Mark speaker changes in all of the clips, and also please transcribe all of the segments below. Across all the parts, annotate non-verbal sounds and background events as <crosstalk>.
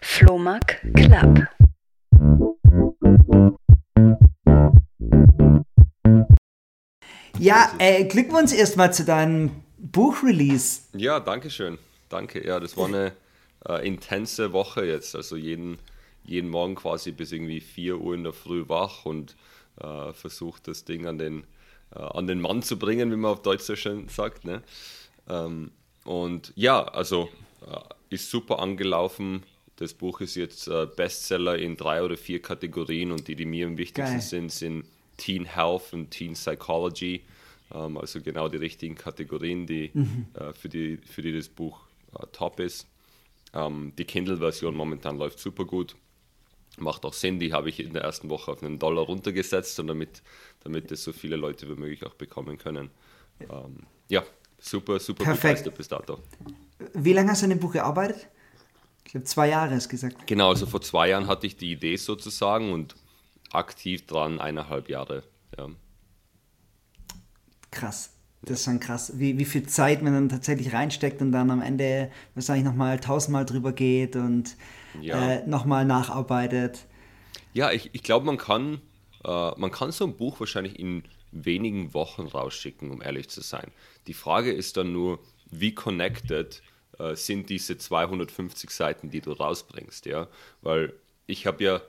Speaker 1: Flohmark Club.
Speaker 2: Ja, äh, Glückwunsch erstmal zu deinem Buchrelease.
Speaker 3: Ja, danke schön. Danke. Ja, das war eine äh, intense Woche jetzt. Also jeden, jeden Morgen quasi bis irgendwie 4 Uhr in der Früh wach und äh, versucht das Ding an den, äh, an den Mann zu bringen, wie man auf Deutsch so schön sagt. Ne? Ähm, und ja, also äh, ist super angelaufen. Das Buch ist jetzt äh, Bestseller in drei oder vier Kategorien und die, die mir am wichtigsten Geil. sind, sind Teen Health und Teen Psychology. Ähm, also genau die richtigen Kategorien, die, mhm. äh, für, die, für die das Buch äh, top ist. Ähm, die Kindle-Version momentan läuft super gut. Macht auch Sinn, die habe ich in der ersten Woche auf einen Dollar runtergesetzt und damit, damit es so viele Leute wie möglich auch bekommen können. Ähm, ja, super, super
Speaker 2: Perfekt. bis dato. Wie lange hast du an dem Buch gearbeitet? Ich glaube, zwei Jahre hast du gesagt.
Speaker 3: Genau, also vor zwei Jahren hatte ich die Idee sozusagen und aktiv dran eineinhalb Jahre. Ja.
Speaker 2: Krass. Das ist schon krass, wie, wie viel Zeit man dann tatsächlich reinsteckt und dann am Ende wahrscheinlich nochmal tausendmal drüber geht und ja. äh, nochmal nacharbeitet.
Speaker 3: Ja, ich, ich glaube, man kann, äh, man kann so ein Buch wahrscheinlich in wenigen Wochen rausschicken, um ehrlich zu sein. Die Frage ist dann nur, wie connected äh, sind diese 250 Seiten, die du rausbringst, ja? Weil ich habe ja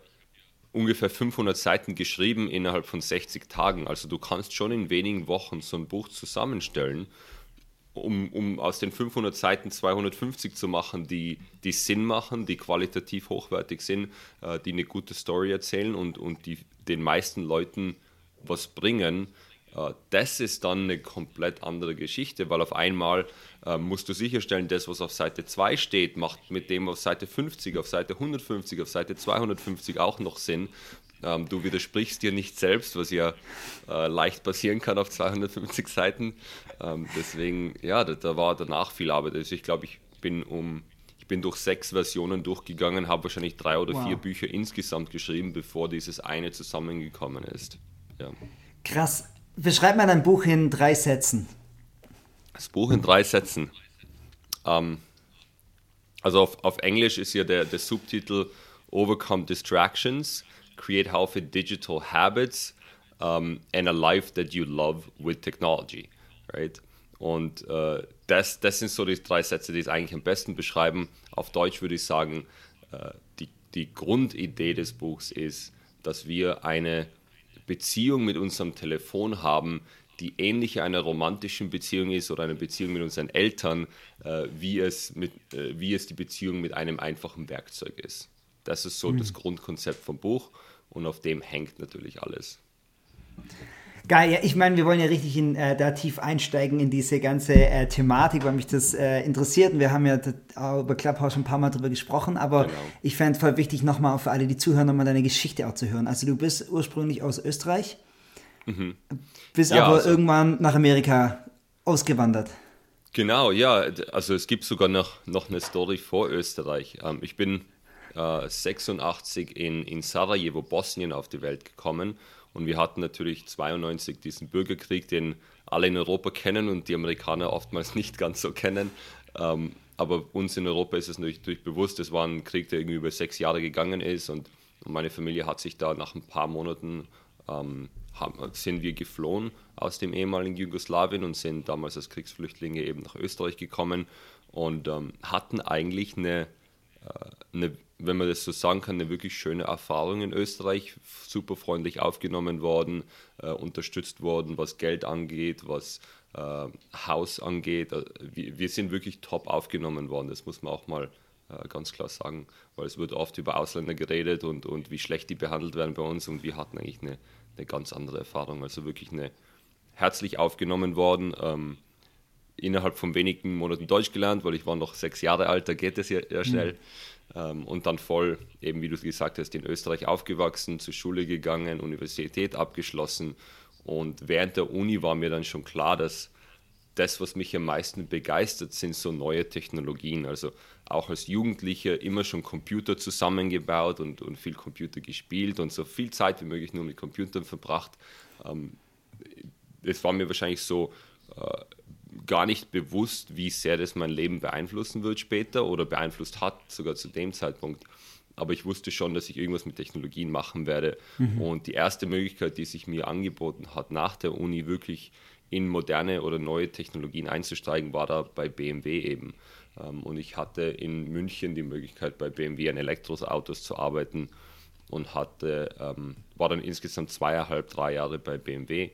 Speaker 3: ungefähr 500 Seiten geschrieben innerhalb von 60 Tagen. Also du kannst schon in wenigen Wochen so ein Buch zusammenstellen, um, um aus den 500 Seiten 250 zu machen, die, die Sinn machen, die qualitativ hochwertig sind, äh, die eine gute Story erzählen und, und die den meisten Leuten was bringen. Äh, das ist dann eine komplett andere Geschichte, weil auf einmal äh, musst du sicherstellen, das, was auf Seite 2 steht, macht mit dem auf Seite 50, auf Seite 150, auf Seite 250 auch noch Sinn. Ähm, du widersprichst dir nicht selbst, was ja äh, leicht passieren kann auf 250 Seiten. Ähm, deswegen, ja, da, da, war danach viel Arbeit. Also ich glaube, ich bin um ich bin durch sechs Versionen durchgegangen, habe wahrscheinlich drei oder wow. vier Bücher insgesamt geschrieben, bevor dieses eine zusammengekommen ist. Ja.
Speaker 2: Krass. Beschreib mal dein Buch in drei Sätzen.
Speaker 3: Das Buch in drei Sätzen. Ähm, also auf, auf Englisch ist ja der, der Subtitel Overcome Distractions, Create Healthy Digital Habits um, and a Life That You Love with Technology. Right? Und äh, das, das sind so die drei Sätze, die es eigentlich am besten beschreiben. Auf Deutsch würde ich sagen, äh, die, die Grundidee des Buchs ist, dass wir eine Beziehung mit unserem Telefon haben, die ähnlich einer romantischen Beziehung ist oder einer Beziehung mit unseren Eltern, äh, wie, es mit, äh, wie es die Beziehung mit einem einfachen Werkzeug ist. Das ist so mhm. das Grundkonzept vom Buch und auf dem hängt natürlich alles.
Speaker 2: Geil, ja, ich meine, wir wollen ja richtig in, äh, da tief einsteigen in diese ganze äh, Thematik, weil mich das äh, interessiert. Und wir haben ja über Clubhouse schon ein paar Mal drüber gesprochen, aber genau. ich fände es voll wichtig, nochmal für alle, die zuhören, nochmal deine Geschichte auch zu hören. Also du bist ursprünglich aus Österreich, mhm. bist ja, aber also, irgendwann nach Amerika ausgewandert.
Speaker 3: Genau, ja, also es gibt sogar noch, noch eine Story vor Österreich. Ähm, ich bin äh, 86 in, in Sarajevo, Bosnien auf die Welt gekommen und wir hatten natürlich 92 diesen Bürgerkrieg, den alle in Europa kennen und die Amerikaner oftmals <laughs> nicht ganz so kennen. Ähm, aber uns in Europa ist es natürlich bewusst, es war ein Krieg, der irgendwie über sechs Jahre gegangen ist und meine Familie hat sich da nach ein paar Monaten ähm, sind wir geflohen aus dem ehemaligen Jugoslawien und sind damals als Kriegsflüchtlinge eben nach Österreich gekommen und ähm, hatten eigentlich eine, äh, eine wenn man das so sagen kann, eine wirklich schöne Erfahrung in Österreich. Super freundlich aufgenommen worden, äh, unterstützt worden, was Geld angeht, was äh, Haus angeht. Äh, wir, wir, sind wirklich top aufgenommen worden, das muss man auch mal äh, ganz klar sagen, weil es wird oft über Ausländer geredet und, und wie schlecht die behandelt werden bei uns und wir hatten eigentlich eine, eine ganz andere Erfahrung. Also wirklich eine herzlich aufgenommen worden. Ähm, innerhalb von wenigen Monaten Deutsch gelernt, weil ich war noch sechs Jahre alt, da geht es ja, ja schnell. Mhm ähm, und dann voll, eben wie du gesagt hast, in Österreich aufgewachsen, zur Schule gegangen, Universität abgeschlossen. Und während der Uni war mir dann schon klar, dass das, was mich am meisten begeistert, sind so neue Technologien. Also auch als Jugendlicher immer schon Computer zusammengebaut und, und viel Computer gespielt und so viel Zeit wie möglich nur mit Computern verbracht. Ähm, es war mir wahrscheinlich so äh, gar nicht bewusst, wie sehr das mein Leben beeinflussen wird später oder beeinflusst hat, sogar zu dem Zeitpunkt. Aber ich wusste schon, dass ich irgendwas mit Technologien machen werde. Mhm. Und die erste Möglichkeit, die sich mir angeboten hat, nach der Uni wirklich in moderne oder neue Technologien einzusteigen, war da bei BMW eben. Ähm, und ich hatte in München die Möglichkeit, bei BMW an Elektroautos zu arbeiten und hatte, ähm, war dann insgesamt zweieinhalb, drei Jahre bei BMW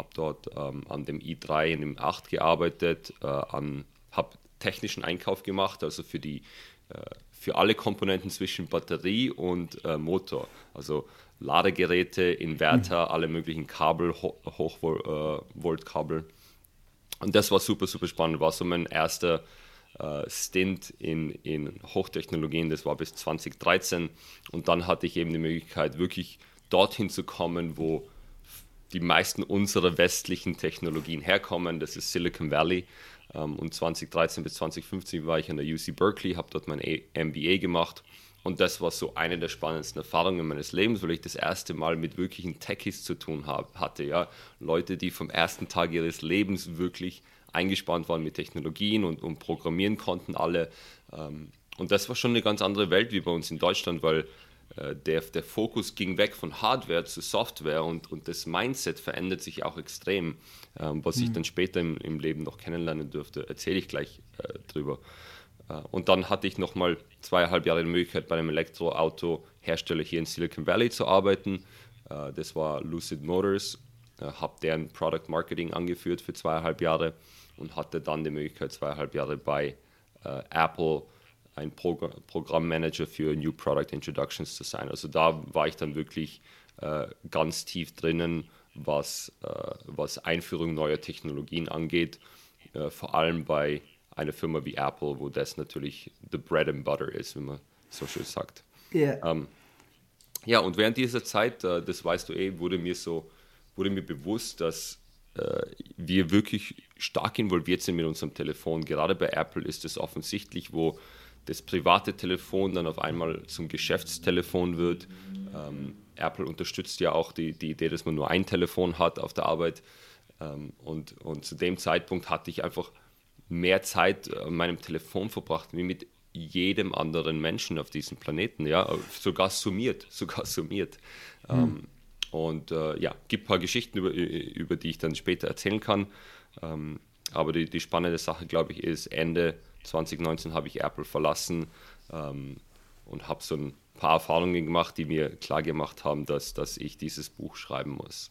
Speaker 3: habe dort ähm, an dem i3 und dem 8 gearbeitet, äh, habe technischen Einkauf gemacht, also für die äh, für alle Komponenten zwischen Batterie und äh, Motor, also Ladegeräte, Inverter, mhm. alle möglichen Kabel, Ho Hochvoltkabel. Äh, und das war super, super spannend. War so mein erster äh, Stint in, in Hochtechnologien. Das war bis 2013. Und dann hatte ich eben die Möglichkeit, wirklich dorthin zu kommen, wo die meisten unserer westlichen Technologien herkommen. Das ist Silicon Valley. Ähm, und 2013 bis 2015 war ich an der UC Berkeley, habe dort mein MBA gemacht. Und das war so eine der spannendsten Erfahrungen meines Lebens, weil ich das erste Mal mit wirklichen Techies zu tun hab, hatte. Ja? Leute, die vom ersten Tag ihres Lebens wirklich eingespannt waren mit Technologien und, und programmieren konnten alle. Ähm, und das war schon eine ganz andere Welt wie bei uns in Deutschland, weil der, der Fokus ging weg von Hardware zu Software und, und das Mindset verändert sich auch extrem. Ähm, was mhm. ich dann später im, im, Leben noch kennenlernen durfte, erzähle ich gleich äh, drüber. Äh, und dann hatte ich nochmal zweieinhalb Jahre die Möglichkeit, bei einem Elektroauto-Hersteller hier in Silicon Valley zu arbeiten. Äh, das war Lucid Motors. Äh, habe deren Product Marketing angeführt für zweieinhalb Jahre und hatte dann die Möglichkeit, zweieinhalb Jahre bei äh, Apple ein Progr Programmmanager für New Product Introductions zu sein. Also da war ich dann wirklich äh, ganz tief drinnen, was, äh, was Einführung neuer Technologien angeht, äh, vor allem bei einer Firma wie Apple, wo das natürlich the bread and butter ist, wie man so schön sagt. Yeah. Ähm, ja, und während dieser Zeit, äh, das weißt du eh, wurde mir so, wurde mir bewusst, dass äh, wir wirklich stark involviert sind mit unserem Telefon. Gerade bei Apple ist es offensichtlich, wo das private Telefon dann auf einmal zum Geschäftstelefon wird. Ähm, Apple unterstützt ja auch die, die Idee, dass man nur ein Telefon hat auf der Arbeit. Ähm, und, und zu dem Zeitpunkt hatte ich einfach mehr Zeit an meinem Telefon verbracht, wie mit jedem anderen Menschen auf diesem Planeten, ja, sogar summiert, <laughs> sogar summiert. Hm. Ähm, und äh, ja, gibt ein paar Geschichten, über, über die ich dann später erzählen kann. Ähm, aber die, die spannende Sache, glaube ich, ist Ende 2019 habe ich Apple verlassen ähm, und habe so ein paar Erfahrungen gemacht, die mir klar gemacht haben, dass, dass ich dieses Buch schreiben muss.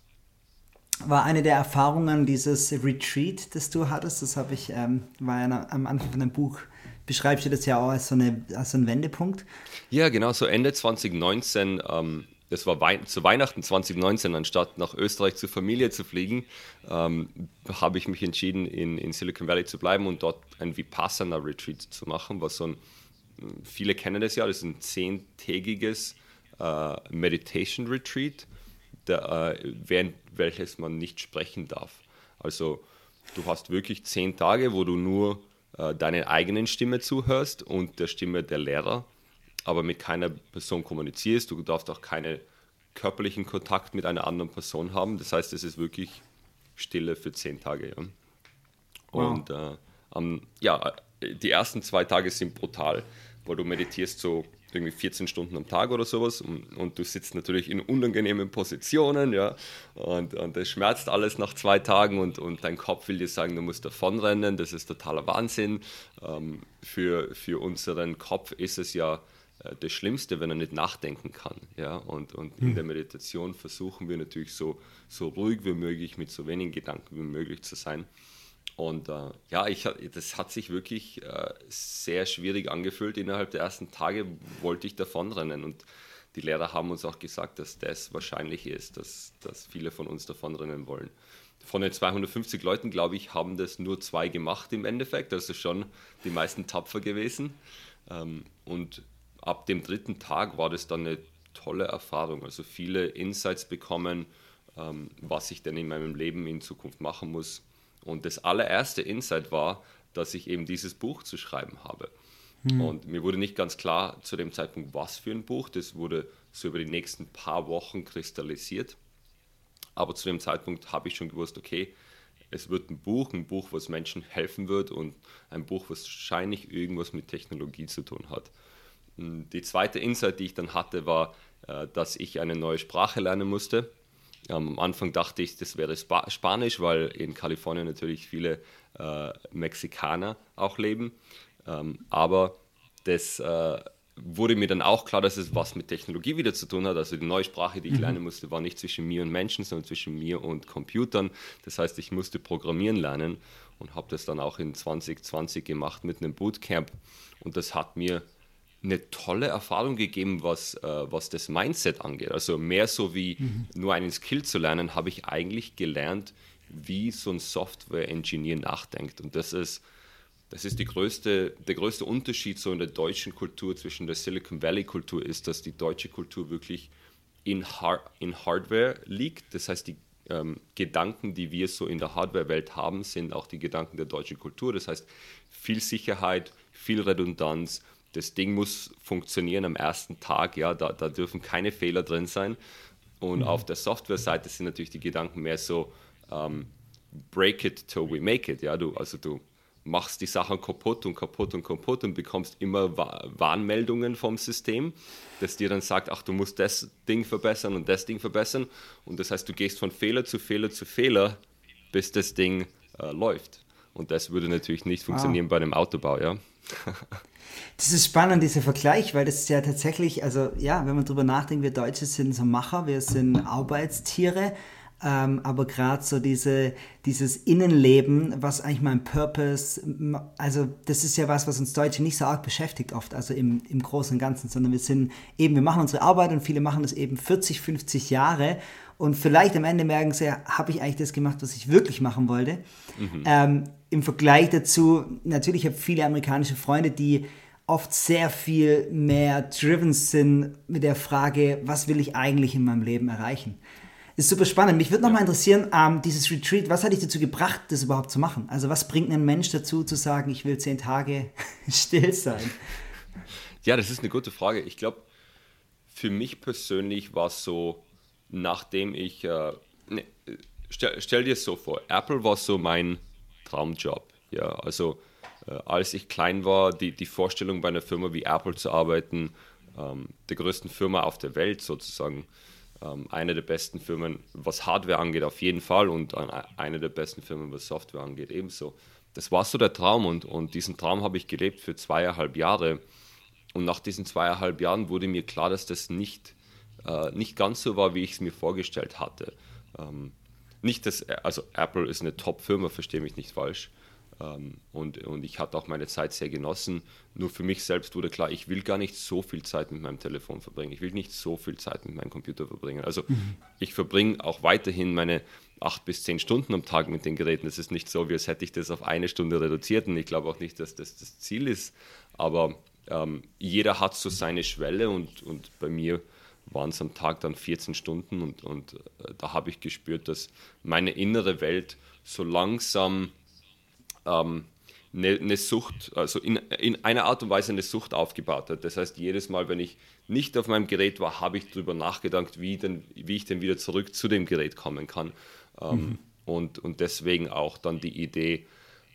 Speaker 2: War eine der Erfahrungen dieses Retreat, das du hattest, das habe ich, ähm, war ja am Anfang von dem Buch, beschreibst du das ja auch als so, eine, als so ein Wendepunkt?
Speaker 3: Ja, genau, so Ende 2019 ähm, das war Wei zu Weihnachten 2019, anstatt nach Österreich zur Familie zu fliegen, ähm, habe ich mich entschieden, in, in Silicon Valley zu bleiben und dort ein Vipassana-Retreat zu machen, was so ein, viele kennen das ja, das ist ein zehntägiges äh, Meditation-Retreat, äh, während welches man nicht sprechen darf. Also du hast wirklich zehn Tage, wo du nur äh, deiner eigenen Stimme zuhörst und der Stimme der Lehrer aber mit keiner Person kommunizierst. Du darfst auch keinen körperlichen Kontakt mit einer anderen Person haben. Das heißt, es ist wirklich Stille für zehn Tage. Ja. Und wow. äh, um, ja, die ersten zwei Tage sind brutal, weil du meditierst so irgendwie 14 Stunden am Tag oder sowas und, und, du sitzt natürlich in unangenehmen Positionen, ja, und, und das schmerzt alles nach zwei Tagen und, und dein Kopf will dir sagen, du musst davonrennen, das ist totaler Wahnsinn. Ähm, für, für unseren Kopf ist es ja das Schlimmste, wenn er nicht nachdenken kann. Ja? Und, und in hm. der Meditation versuchen wir natürlich so, so ruhig wie möglich, mit so wenigen Gedanken wie möglich zu sein. Und äh, ja, ich, das hat sich wirklich äh, sehr schwierig angefühlt. Innerhalb der ersten Tage wollte ich davonrennen. Und die Lehrer haben uns auch gesagt, dass das wahrscheinlich ist, dass, dass viele von uns davonrennen wollen. Von den 250 Leuten, glaube ich, haben das nur zwei gemacht im Endeffekt. Also schon die meisten tapfer gewesen. Ähm, und ab dem dritten Tag war das dann eine tolle Erfahrung. Also viele Insights bekommen, ähm, was ich denn in meinem Leben in Zukunft machen muss. Und das allererste Insight war, dass ich eben dieses Buch zu schreiben habe. Hm. Und mir wurde nicht ganz klar zu dem Zeitpunkt, was für ein Buch. Das wurde so über die nächsten paar Wochen kristallisiert. Aber zu dem Zeitpunkt habe ich schon gewusst, okay, es wird ein Buch, ein Buch, was Menschen helfen wird und ein Buch, was wahrscheinlich irgendwas mit Technologie zu tun hat. Die zweite Insight, die ich dann hatte, war, äh, dass ich eine neue Sprache lernen musste. Am Anfang dachte ich, das wäre Sp Spanisch, weil in Kalifornien natürlich viele äh, Mexikaner auch leben. Ähm, aber das äh, wurde mir dann auch klar, dass es was mit Technologie wieder zu tun hat. Also die neue Sprache, die ich mhm. lernen musste, war nicht zwischen mir und Menschen, sondern zwischen mir und Computern. Das heißt, ich musste programmieren lernen und habe das dann auch in 2020 gemacht mit einem Bootcamp. Und das hat mir eine tolle Erfahrung gegeben, was, äh, was das Mindset angeht. Also mehr so wie mhm. nur einen Skill zu lernen, habe ich eigentlich gelernt, wie so ein Software-Engineer nachdenkt. Und das ist, das ist die größte, der größte Unterschied so in der deutschen Kultur zwischen der Silicon Valley-Kultur ist, dass die deutsche Kultur wirklich in, Har in Hardware liegt. Das heißt, die ähm, Gedanken, die wir so in der Hardware-Welt haben, sind auch die Gedanken der deutschen Kultur. Das heißt, viel Sicherheit, viel Redundanz, das Ding muss funktionieren am ersten Tag, ja, da, da dürfen keine Fehler drin sein. Und mhm. auf der Software-Seite sind natürlich die Gedanken mehr so, ähm, break it till we make it, ja, du, also du machst die Sachen kaputt und kaputt und kaputt und bekommst immer Warnmeldungen vom System, das dir dann sagt, ach, du musst das Ding verbessern und das Ding verbessern. Und das heißt, du gehst von Fehler zu Fehler zu Fehler, bis das Ding äh, läuft. Und das würde natürlich nicht funktionieren wow. bei einem Autobau, ja. <laughs>
Speaker 2: Das ist spannend, dieser Vergleich, weil das ist ja tatsächlich, also ja, wenn man drüber nachdenkt, wir Deutsche sind so Macher, wir sind Arbeitstiere, ähm, aber gerade so diese, dieses Innenleben, was eigentlich mein Purpose, also das ist ja was, was uns Deutsche nicht so arg beschäftigt oft, also im, im Großen und Ganzen, sondern wir sind eben, wir machen unsere Arbeit und viele machen das eben 40, 50 Jahre und vielleicht am Ende merken sie, habe ich eigentlich das gemacht, was ich wirklich machen wollte. Mhm. Ähm, Im Vergleich dazu, natürlich habe ich viele amerikanische Freunde, die oft sehr viel mehr driven sind mit der Frage, was will ich eigentlich in meinem Leben erreichen. Ist super spannend. Mich würde nochmal interessieren, ähm, dieses Retreat, was hat dich dazu gebracht, das überhaupt zu machen? Also was bringt einen Mensch dazu, zu sagen, ich will zehn Tage <laughs> still sein?
Speaker 3: Ja, das ist eine gute Frage. Ich glaube, für mich persönlich war es so, nachdem ich, äh, ne, stell, stell dir es so vor, Apple war so mein Traumjob. Ja, also äh, als ich klein war, die, die Vorstellung bei einer Firma wie Apple zu arbeiten, ähm, der größten Firma auf der Welt sozusagen, ähm, eine der besten Firmen, was Hardware angeht, auf jeden Fall und eine der besten Firmen, was Software angeht, ebenso. Das war so der Traum und, und diesen Traum habe ich gelebt für zweieinhalb Jahre. Und nach diesen zweieinhalb Jahren wurde mir klar, dass das nicht, äh, nicht ganz so war, wie ich es mir vorgestellt hatte. Ähm, nicht, dass, also Apple ist eine Top-Firma, verstehe mich nicht falsch. Ähm, und, und ich hatte auch meine Zeit sehr genossen. Nur für mich selbst wurde klar, ich will gar nicht so viel Zeit mit meinem Telefon verbringen. Ich will nicht so viel Zeit mit meinem Computer verbringen. Also mhm. ich verbringe auch weiterhin meine acht bis zehn Stunden am Tag mit den Geräten. Es ist nicht so, wie als hätte ich das auf eine Stunde reduziert. Und ich glaube auch nicht, dass das das Ziel ist. Aber ähm, jeder hat so seine Schwelle und, und bei mir waren es am Tag dann 14 Stunden und, und äh, da habe ich gespürt, dass meine innere Welt so langsam ähm, eine, eine, Sucht, also in, in einer Art und Weise eine Sucht aufgebaut hat. Das heißt, jedes Mal, wenn ich nicht auf meinem Gerät war, habe ich darüber nachgedacht, wie, denn, wie ich denn wieder zurück zu dem Gerät kommen kann. Ähm, mhm. und, und deswegen auch dann die Idee,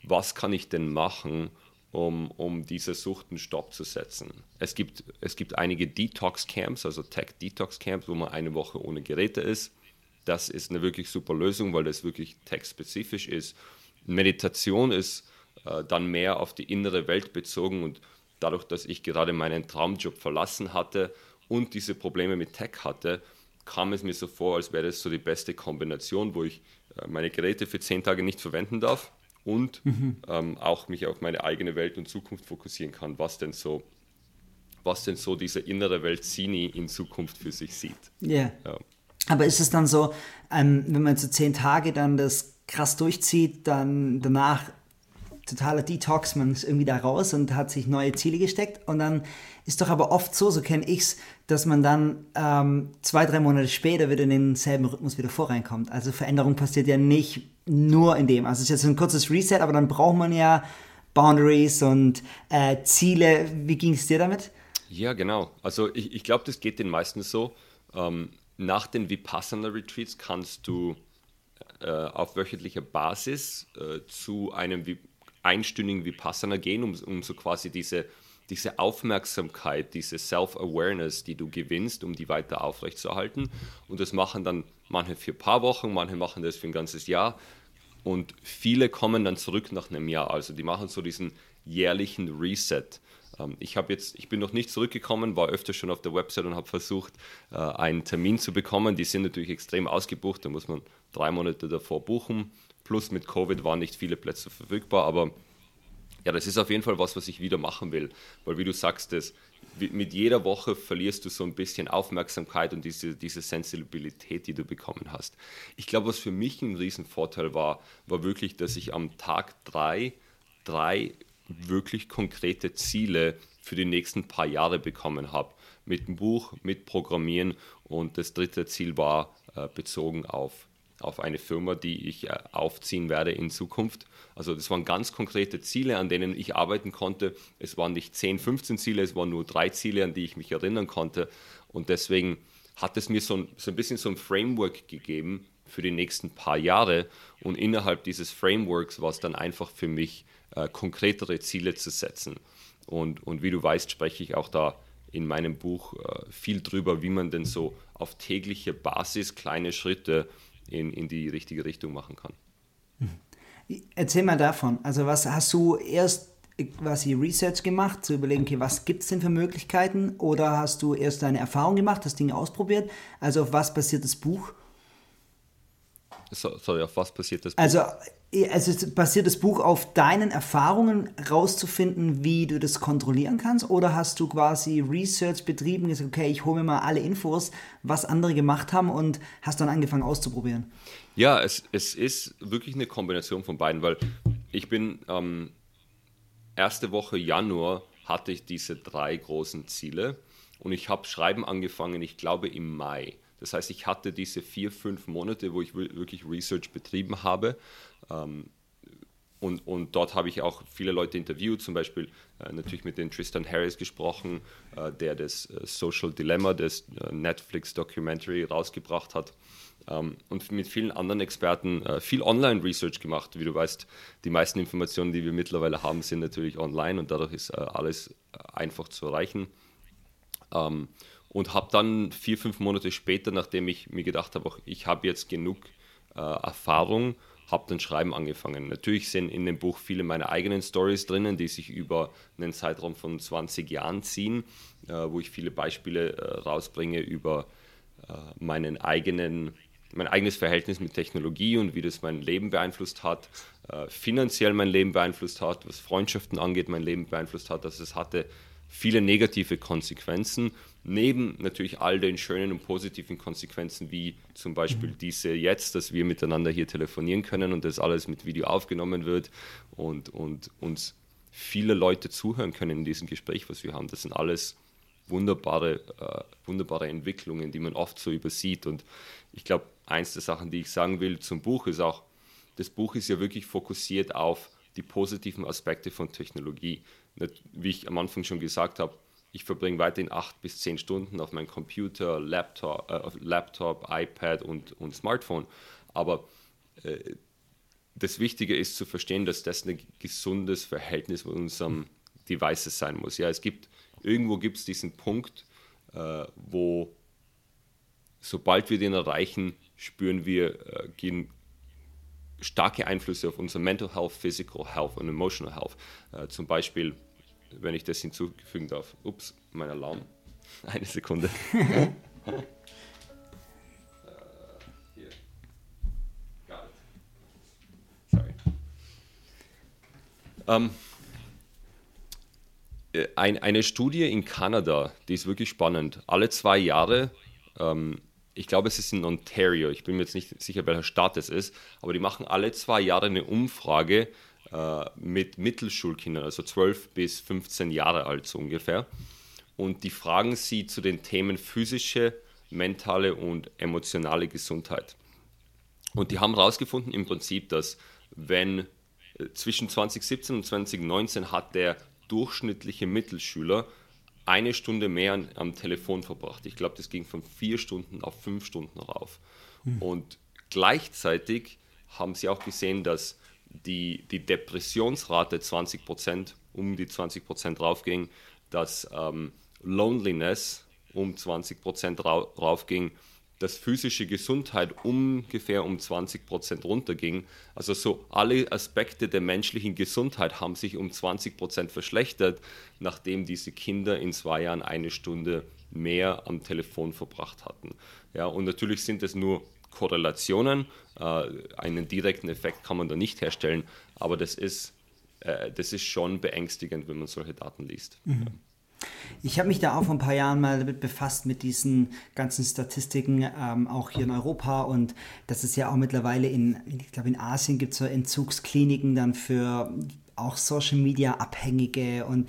Speaker 3: was kann ich denn machen, um, um diese Sucht einen Stopp zu setzen. Es gibt, es gibt einige Detox-Camps, also Tech-Detox-Camps, wo man eine Woche ohne Geräte ist. Das ist eine wirklich super Lösung, weil das wirklich tech-spezifisch ist Meditation ist äh, dann mehr auf die innere Welt bezogen und dadurch, dass ich gerade meinen Traumjob verlassen hatte und diese Probleme mit Tech hatte, kam es mir so vor, als wäre das so die beste Kombination, wo ich äh, meine Geräte für zehn Tage nicht verwenden darf und mhm. ähm, auch mich auf meine eigene Welt und Zukunft fokussieren kann, was denn so, was denn so diese innere Welt Sini in Zukunft für sich sieht.
Speaker 2: Yeah. Ja. Aber ist es dann so, ähm, wenn man so zehn Tage dann das krass durchzieht, dann danach totaler Detox, man ist irgendwie da raus und hat sich neue Ziele gesteckt. Und dann ist doch aber oft so, so kenne ich es, dass man dann ähm, zwei, drei Monate später wieder in denselben Rhythmus wieder voreinkommt. Also Veränderung passiert ja nicht nur in dem. Also es ist jetzt ein kurzes Reset, aber dann braucht man ja Boundaries und äh, Ziele. Wie ging es dir damit?
Speaker 3: Ja, genau. Also ich, ich glaube, das geht den meisten so. Ähm, nach den Vipassana-Retreats kannst du äh, auf wöchentlicher Basis äh, zu einem einstündigen Vipassana gehen, um, um so quasi diese, diese Aufmerksamkeit, diese Self-Awareness, die du gewinnst, um die weiter aufrechtzuerhalten. Und das machen dann manche für ein paar Wochen, manche machen das für ein ganzes Jahr. Und viele kommen dann zurück nach einem Jahr. Also die machen so diesen jährlichen Reset. Ähm, ich jetzt, ich bin noch nicht zurückgekommen, war öfter schon auf der Website und habe versucht, äh, einen Termin zu bekommen. Die sind natürlich extrem ausgebucht, da muss man drei Monate davor buchen. Plus mit Covid waren nicht viele Plätze verfügbar, aber ja, das ist auf jeden Fall was, was ich wieder machen will. Weil wie du sagst, das, mit jeder Woche verlierst du so ein bisschen Aufmerksamkeit und diese, diese Sensibilität, die du bekommen hast. Ich glaube, was für mich ein Riesenvorteil war, war wirklich, dass ich am Tag drei, drei wirklich konkrete Ziele für die nächsten paar Jahre bekommen habe. Mit dem Buch, mit Programmieren und das dritte Ziel war äh, bezogen auf auf eine Firma, die ich äh, aufziehen werde in Zukunft. Also das waren ganz konkrete Ziele, an denen ich arbeiten konnte. Es waren nicht 10, 15 Ziele, es waren nur drei Ziele, an die ich mich erinnern konnte. Und deswegen hat es mir so ein, so ein bisschen so ein Framework gegeben für die nächsten paar Jahre. Und innerhalb dieses Frameworks war es dann einfach für mich, äh, konkretere Ziele zu setzen. Und, und wie du weißt, spreche ich auch da in meinem Buch äh, viel drüber, wie man denn so auf tägliche Basis kleine Schritte in, in die richtige Richtung machen kann.
Speaker 2: Erzähl mal davon. Also was hast du erst quasi Research gemacht, zu überlegen, okay, was gibt es denn für Möglichkeiten? Oder hast du erst deine Erfahrung gemacht, das Ding ausprobiert? Also auf was basiert das Buch?
Speaker 3: sorry, auf was basiert das Buch?
Speaker 2: Also, also basiert das Buch auf deinen Erfahrungen rauszufinden, wie du das kontrollieren kannst? Oder hast du quasi Research betrieben, gesagt, okay, ich hole mir mal alle Infos, was andere gemacht haben und hast dann angefangen auszuprobieren?
Speaker 3: Ja, es, es ist wirklich eine Kombination von beiden, weil ich bin ähm, erste Woche Januar hatte ich diese drei großen Ziele und ich habe Schreiben angefangen, ich glaube im Mai. Das heißt, ich hatte diese vier, fünf Monate, wo ich wirklich Research betrieben habe. Ähm, und, und dort habe ich auch viele Leute interviewt, zum Beispiel äh, natürlich mit den Tristan Harris gesprochen, äh, der das äh, Social Dilemma, das äh, Netflix-Documentary rausgebracht hat. Ähm, und mit vielen anderen Experten äh, viel Online-Research gemacht. Wie du weißt, die meisten Informationen, die wir mittlerweile haben, sind natürlich online und dadurch ist äh, alles einfach zu erreichen. Ähm, und habe dann vier, fünf Monate später, nachdem ich mir gedacht habe, ich habe jetzt genug äh, Erfahrung, habe dann Schreiben angefangen. Natürlich sind in dem Buch viele meiner eigenen Stories drinnen, die sich über einen Zeitraum von 20 Jahren ziehen, äh, wo ich viele Beispiele äh, rausbringe über äh, meinen eigenen, mein eigenes Verhältnis mit Technologie und wie das mein Leben beeinflusst hat, äh, finanziell mein Leben beeinflusst hat, was Freundschaften angeht, mein Leben beeinflusst hat. Also es hatte viele negative Konsequenzen, neben natürlich all den schönen und positiven Konsequenzen, wie zum Beispiel mhm. diese jetzt, dass wir miteinander hier telefonieren können und das alles mit Video aufgenommen wird und, und uns viele Leute zuhören können in diesem Gespräch, was wir haben. Das sind alles wunderbare, äh, wunderbare Entwicklungen, die man oft so übersieht. Und ich glaube, eins der Sachen, die ich sagen will zum Buch, ist auch, das Buch ist ja wirklich fokussiert auf die positiven Aspekte von Technologie wie ich am Anfang schon gesagt habe, ich verbringe weiterhin acht bis zehn Stunden auf meinem Computer, Laptop, äh, Laptop iPad und, und Smartphone. Aber äh, das Wichtige ist zu verstehen, dass das ein gesundes Verhältnis mit unserem Devices sein muss. Ja, es gibt irgendwo gibt es diesen Punkt, äh, wo sobald wir den erreichen, spüren wir äh, starke Einflüsse auf unser Mental Health, Physical Health und Emotional Health. Äh, zum Beispiel, wenn ich das hinzufügen darf, ups, mein Alarm. <laughs> Eine Sekunde. <laughs> Ähm, äh, ein, eine Studie in Kanada, die ist wirklich spannend. Alle zwei Jahre ähm, ich glaube, es ist in Ontario, ich bin mir jetzt nicht sicher, welcher Staat es ist, aber die machen alle zwei Jahre eine Umfrage äh, mit Mittelschulkindern, also 12 bis 15 Jahre alt so ungefähr. Und die fragen sie zu den Themen physische, mentale und emotionale Gesundheit. Und die haben herausgefunden im Prinzip, dass wenn äh, zwischen 2017 und 2019 hat der durchschnittliche Mittelschüler eine Stunde mehr am Telefon verbracht. Ich glaube, das ging von vier Stunden auf fünf Stunden rauf. Mhm. Und gleichzeitig haben sie auch gesehen, dass die, die Depressionsrate 20 Prozent, um die 20 Prozent raufging, dass ähm, Loneliness um 20 Prozent raufging, dass physische Gesundheit ungefähr um 20 Prozent runterging. Also so alle Aspekte der menschlichen Gesundheit haben sich um 20 Prozent verschlechtert, nachdem diese Kinder in zwei Jahren eine Stunde mehr am Telefon verbracht hatten. Ja, und natürlich sind es nur Korrelationen. Äh, einen direkten Effekt kann man da nicht herstellen, aber das ist, äh, das ist schon beängstigend, wenn man solche Daten liest. Mhm.
Speaker 2: Ich habe mich da auch vor ein paar Jahren mal damit befasst, mit diesen ganzen Statistiken, ähm, auch hier in Europa. Und das ist ja auch mittlerweile in, ich glaube, in Asien gibt es so Entzugskliniken dann für auch Social Media Abhängige und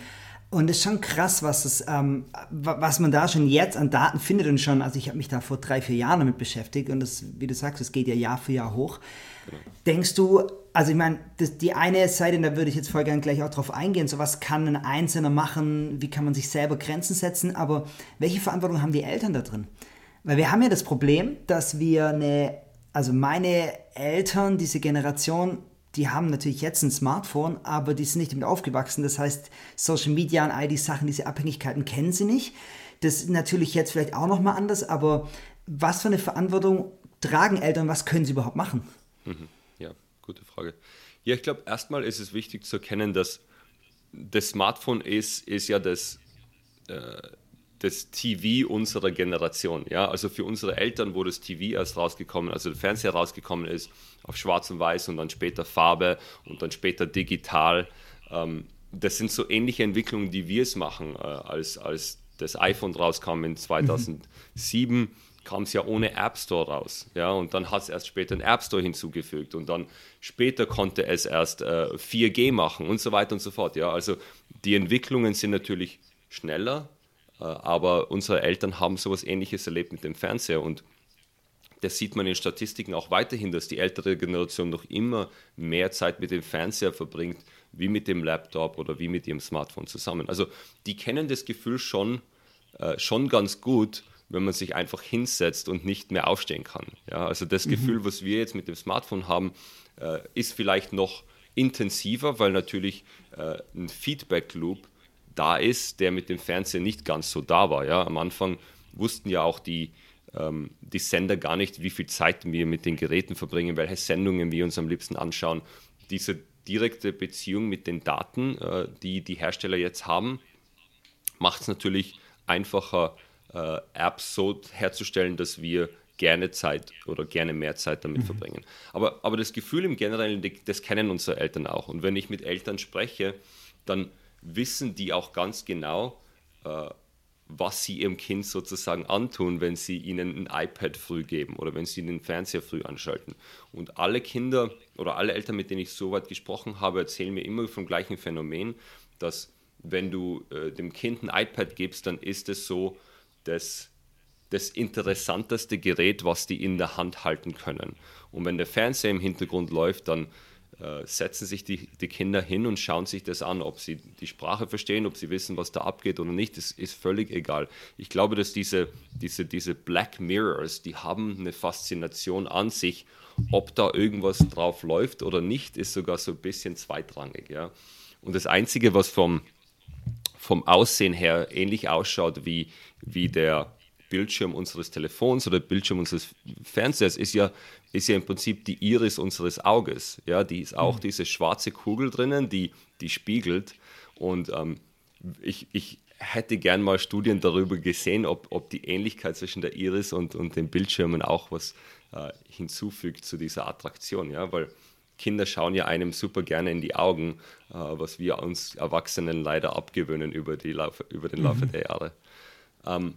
Speaker 2: und es ist schon krass, was, es, ähm, was man da schon jetzt an Daten findet und schon, also ich habe mich da vor drei, vier Jahren damit beschäftigt und das, wie du sagst, es geht ja Jahr für Jahr hoch. Genau. Denkst du, also ich meine, die eine Seite, da würde ich jetzt voll gerne gleich auch drauf eingehen, so was kann ein Einzelner machen, wie kann man sich selber Grenzen setzen, aber welche Verantwortung haben die Eltern da drin? Weil wir haben ja das Problem, dass wir eine, also meine Eltern, diese Generation, die haben natürlich jetzt ein Smartphone, aber die sind nicht damit aufgewachsen. Das heißt, Social Media und all die Sachen, diese Abhängigkeiten kennen sie nicht. Das ist natürlich jetzt vielleicht auch nochmal anders, aber was für eine Verantwortung tragen Eltern, was können sie überhaupt machen?
Speaker 3: Mhm. Ja, gute Frage. Ja, ich glaube, erstmal ist es wichtig zu erkennen, dass das Smartphone ist, ist ja das, äh, das TV unserer Generation. Ja? Also für unsere Eltern, wo das TV erst rausgekommen, also der Fernseher rausgekommen ist, auf Schwarz und Weiß und dann später Farbe und dann später digital. Ähm, das sind so ähnliche Entwicklungen, die wir es machen, äh, als, als das iPhone rauskam in 2007. Mhm kam es ja ohne App Store raus. Ja, und dann hat es erst später einen App Store hinzugefügt und dann später konnte es erst äh, 4G machen und so weiter und so fort. Ja, also die Entwicklungen sind natürlich schneller, aber unsere Eltern haben sowas ähnliches erlebt mit dem Fernseher und das sieht man in Statistiken auch weiterhin, dass die ältere Generation noch immer mehr Zeit mit dem Fernseher verbringt, wie mit dem Laptop oder wie mit ihrem Smartphone zusammen. Also die kennen das Gefühl schon, äh, schon ganz gut, wenn man sich einfach hinsetzt und nicht mehr aufstehen kann. Ja, also das mhm. Gefühl, was wir jetzt mit dem Smartphone haben, äh, ist vielleicht noch intensiver, weil natürlich äh, ein Feedback-Loop da ist, der mit dem Fernseher nicht ganz so da war. Ja? Am Anfang wussten ja auch die, ähm, die Sender gar nicht, wie viel Zeit wir mit den Geräten verbringen, welche Sendungen wir uns am liebsten anschauen. Diese direkte Beziehung mit den Daten, äh, die die Hersteller jetzt haben, macht es natürlich einfacher, äh, Apps so herzustellen, dass wir gerne Zeit oder gerne mehr Zeit damit mhm. verbringen. Aber, aber das Gefühl im Generellen, das kennen unsere Eltern auch. Und wenn ich mit Eltern spreche, dann wissen die auch ganz genau, äh, was sie ihrem Kind sozusagen antun, wenn sie ihnen ein iPad früh geben oder wenn sie den Fernseher früh anschalten. Und alle Kinder oder alle Eltern, mit denen ich so weit gesprochen habe, erzählen mir immer vom gleichen Phänomen, dass wenn du äh, dem Kind ein iPad gibst, dann ist es so das, das interessanteste Gerät, was die in der Hand halten können. Und wenn der Fernseher im Hintergrund läuft, dann setzen sich die, die Kinder hin und schauen sich das an, ob sie die Sprache verstehen, ob sie wissen, was da abgeht oder nicht, das ist völlig egal. Ich glaube, dass diese, diese, diese Black Mirrors, die haben eine Faszination an sich, ob da irgendwas drauf läuft oder nicht, ist sogar so ein bisschen zweitrangig. Ja? Und das Einzige, was vom, vom Aussehen her ähnlich ausschaut wie, wie der Bildschirm unseres Telefons oder Bildschirm unseres Fernsehers, ist ja ist ja im Prinzip die Iris unseres Auges. Ja, die ist auch mhm. diese schwarze Kugel drinnen, die, die spiegelt. Und ähm, ich, ich hätte gern mal Studien darüber gesehen, ob, ob die Ähnlichkeit zwischen der Iris und, und den Bildschirmen auch was äh, hinzufügt zu dieser Attraktion. Ja, weil Kinder schauen ja einem super gerne in die Augen, äh, was wir uns Erwachsenen leider abgewöhnen über, die Laufe, über den Laufe mhm. der Jahre. Ähm,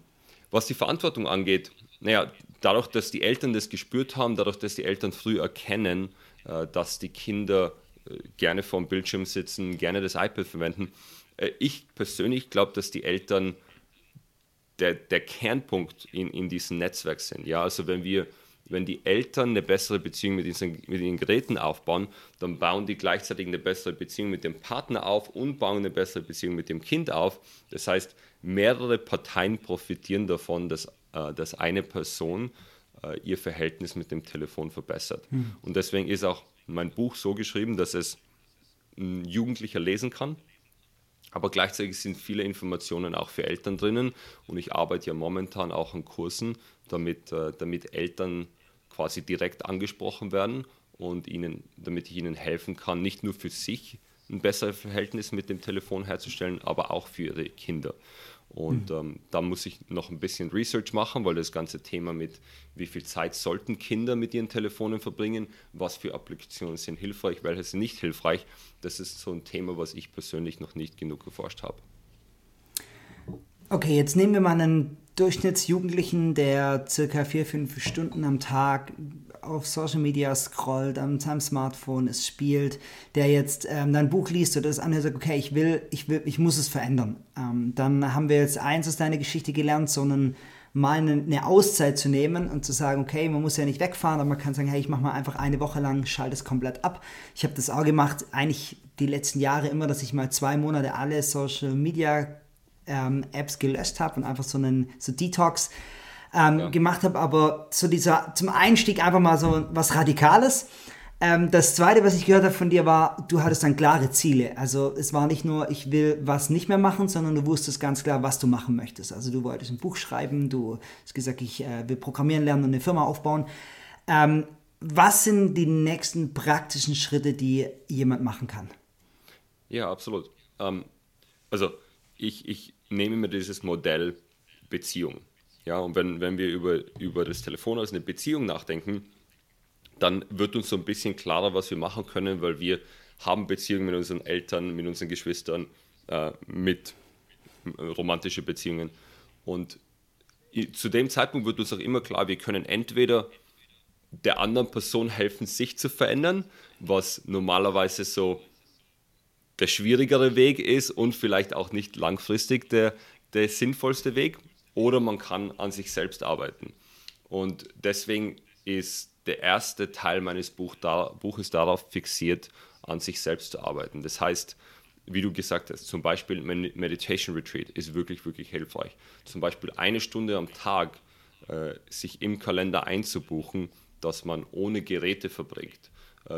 Speaker 3: was die Verantwortung angeht, naja, dadurch, dass die Eltern das gespürt haben, dadurch, dass die Eltern früh erkennen, äh, dass die Kinder äh, gerne vorm Bildschirm sitzen, gerne das iPad verwenden. Äh, ich persönlich glaube, dass die Eltern der, der Kernpunkt in, in diesem Netzwerk sind. Ja, also wenn wir wenn die Eltern eine bessere Beziehung mit, diesen, mit den Geräten aufbauen, dann bauen die gleichzeitig eine bessere Beziehung mit dem Partner auf und bauen eine bessere Beziehung mit dem Kind auf. Das heißt, mehrere Parteien profitieren davon, dass, äh, dass eine Person äh, ihr Verhältnis mit dem Telefon verbessert. Mhm. Und deswegen ist auch mein Buch so geschrieben, dass es ein Jugendlicher lesen kann. Aber gleichzeitig sind viele Informationen auch für Eltern drinnen und ich arbeite ja momentan auch an Kursen, damit, äh, damit Eltern quasi direkt angesprochen werden und ihnen, damit ich ihnen helfen kann, nicht nur für sich ein besseres Verhältnis mit dem Telefon herzustellen, aber auch für ihre Kinder. Und mhm. ähm, da muss ich noch ein bisschen Research machen, weil das ganze Thema mit, wie viel Zeit sollten Kinder mit ihren Telefonen verbringen, was für Applikationen sind hilfreich, welche sind nicht hilfreich, das ist so ein Thema, was ich persönlich noch nicht genug geforscht habe.
Speaker 2: Okay, jetzt nehmen wir mal einen Durchschnittsjugendlichen, der circa vier, fünf Stunden am Tag auf Social Media scrollt, am seinem Smartphone es spielt, der jetzt ähm, dein Buch liest oder das anhört, sagt, okay, ich will, ich will, ich muss es verändern. Ähm, dann haben wir jetzt eins aus deiner Geschichte gelernt, sondern mal eine, eine, Auszeit zu nehmen und zu sagen, okay, man muss ja nicht wegfahren, aber man kann sagen, hey, ich mache mal einfach eine Woche lang, schalte es komplett ab. Ich habe das auch gemacht, eigentlich die letzten Jahre immer, dass ich mal zwei Monate alle Social Media ähm, Apps gelöscht habe und einfach so einen so Detox ähm, ja. gemacht habe, aber so dieser zum Einstieg einfach mal so was Radikales. Ähm, das zweite, was ich gehört habe von dir, war, du hattest dann klare Ziele. Also es war nicht nur, ich will was nicht mehr machen, sondern du wusstest ganz klar, was du machen möchtest. Also du wolltest ein Buch schreiben, du hast gesagt, ich äh, will programmieren lernen und eine Firma aufbauen. Ähm, was sind die nächsten praktischen Schritte, die jemand machen kann?
Speaker 3: Ja, absolut. Ähm, also ich, ich nehme mir dieses Modell Beziehung. Ja, und wenn, wenn wir über, über das Telefon als eine Beziehung nachdenken, dann wird uns so ein bisschen klarer, was wir machen können, weil wir haben Beziehungen mit unseren Eltern, mit unseren Geschwistern, äh, mit romantische Beziehungen. Und zu dem Zeitpunkt wird uns auch immer klar, wir können entweder der anderen Person helfen, sich zu verändern, was normalerweise so der schwierigere Weg ist und vielleicht auch nicht langfristig der, der sinnvollste Weg oder man kann an sich selbst arbeiten. Und deswegen ist der erste Teil meines Buch da, Buches darauf fixiert, an sich selbst zu arbeiten. Das heißt, wie du gesagt hast, zum Beispiel Meditation Retreat ist wirklich, wirklich hilfreich. Zum Beispiel eine Stunde am Tag äh, sich im Kalender einzubuchen, dass man ohne Geräte verbringt,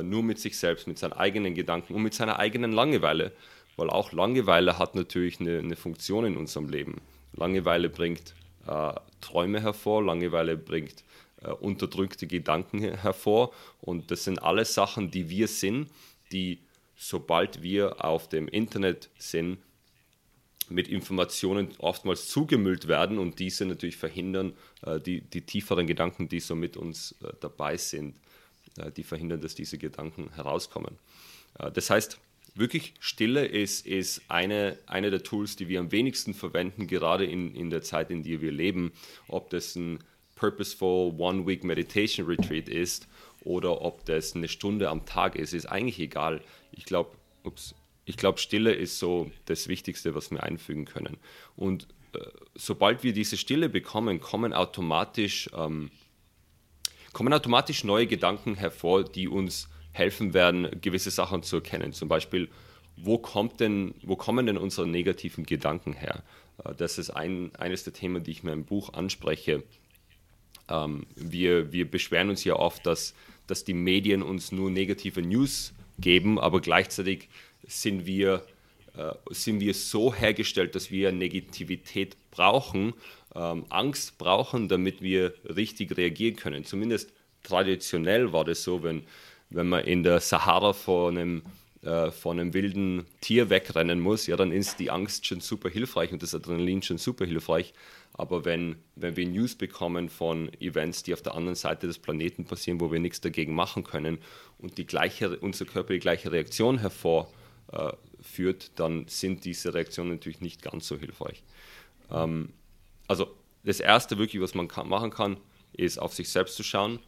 Speaker 3: nur mit sich selbst, mit seinen eigenen Gedanken und mit seiner eigenen Langeweile, weil auch Langeweile hat natürlich eine, eine Funktion in unserem Leben. Langeweile bringt äh, Träume hervor, Langeweile bringt äh, unterdrückte Gedanken hervor. Und das sind alles Sachen, die wir sind, die sobald wir auf dem Internet sind, mit Informationen oftmals zugemüllt werden und diese natürlich verhindern, äh, die, die tieferen Gedanken, die so mit uns äh, dabei sind, äh, die verhindern, dass diese Gedanken herauskommen. Äh, das heißt, wirklich Stille ist, ist eine, eine der Tools, die wir am wenigsten verwenden, gerade in, in der Zeit, in der wir leben. Ob das ein Purposeful One-Week Meditation Retreat ist oder ob das eine Stunde am Tag ist, ist eigentlich egal. Ich glaube, ich glaube, Stille ist so das Wichtigste, was wir einfügen können. Und äh, sobald wir diese Stille bekommen, kommen automatisch, ähm, kommen automatisch neue Gedanken hervor, die uns helfen werden, gewisse Sachen zu erkennen. Zum Beispiel, wo, kommt denn, wo kommen denn unsere negativen Gedanken her? Äh, das ist ein, eines der Themen, die ich in meinem Buch anspreche. Ähm, wir, wir beschweren uns ja oft, dass, dass die Medien uns nur negative News geben, aber gleichzeitig sind wir, sind wir so hergestellt, dass wir Negativität brauchen, ähm, Angst brauchen, damit wir richtig reagieren können. Zumindest traditionell war das so, wenn, wenn man in der Sahara vor einem, äh, vor einem wilden Tier wegrennen muss, ja, dann ist die Angst schon super hilfreich und das Adrenalin schon super hilfreich. Aber wenn, wenn wir News bekommen von Events, die auf der anderen Seite des Planeten passieren, wo wir nichts dagegen machen können und die gleiche, unser Körper die gleiche Reaktion hervorführt, äh, dann sind diese Reaktionen natürlich nicht ganz so hilfreich. Ähm, also das Erste wirklich, was man kann, machen kann, ist auf sich selbst zu schauen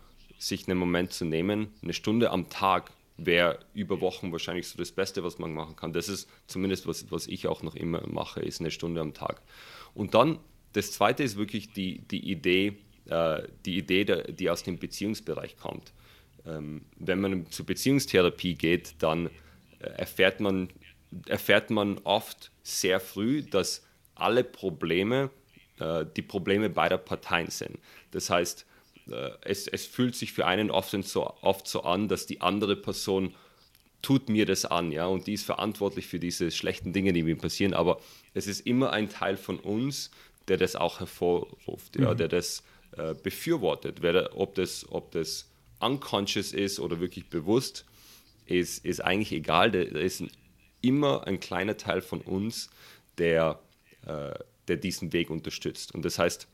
Speaker 3: sich einen Moment zu nehmen, eine Stunde am Tag wäre über Wochen wahrscheinlich so das Beste, was man machen kann. Das ist zumindest, was, was ich auch noch immer mache, ist eine Stunde am Tag. Und dann, das Zweite ist wirklich die, die Idee, äh, die Idee, der, die aus dem Beziehungsbereich kommt. Ähm, wenn man zur Beziehungstherapie geht, dann äh, erfährt, man, erfährt man oft sehr früh, dass alle Probleme äh, die Probleme beider Parteien sind. Das heißt, äh, es, es fühlt sich für einen oft so, oft so an, dass die andere Person tut mir das an, ja, und die ist verantwortlich für diese schlechten Dinge, die mir passieren, aber es ist immer ein Teil von uns, der das auch hervorruft, ja, mhm. der das äh, befürwortet, Wer, ob das, ob das unconscious ist oder wirklich bewusst, ist, ist eigentlich egal, da ist immer ein kleiner Teil von uns, der, äh, der diesen Weg unterstützt. Und das heißt,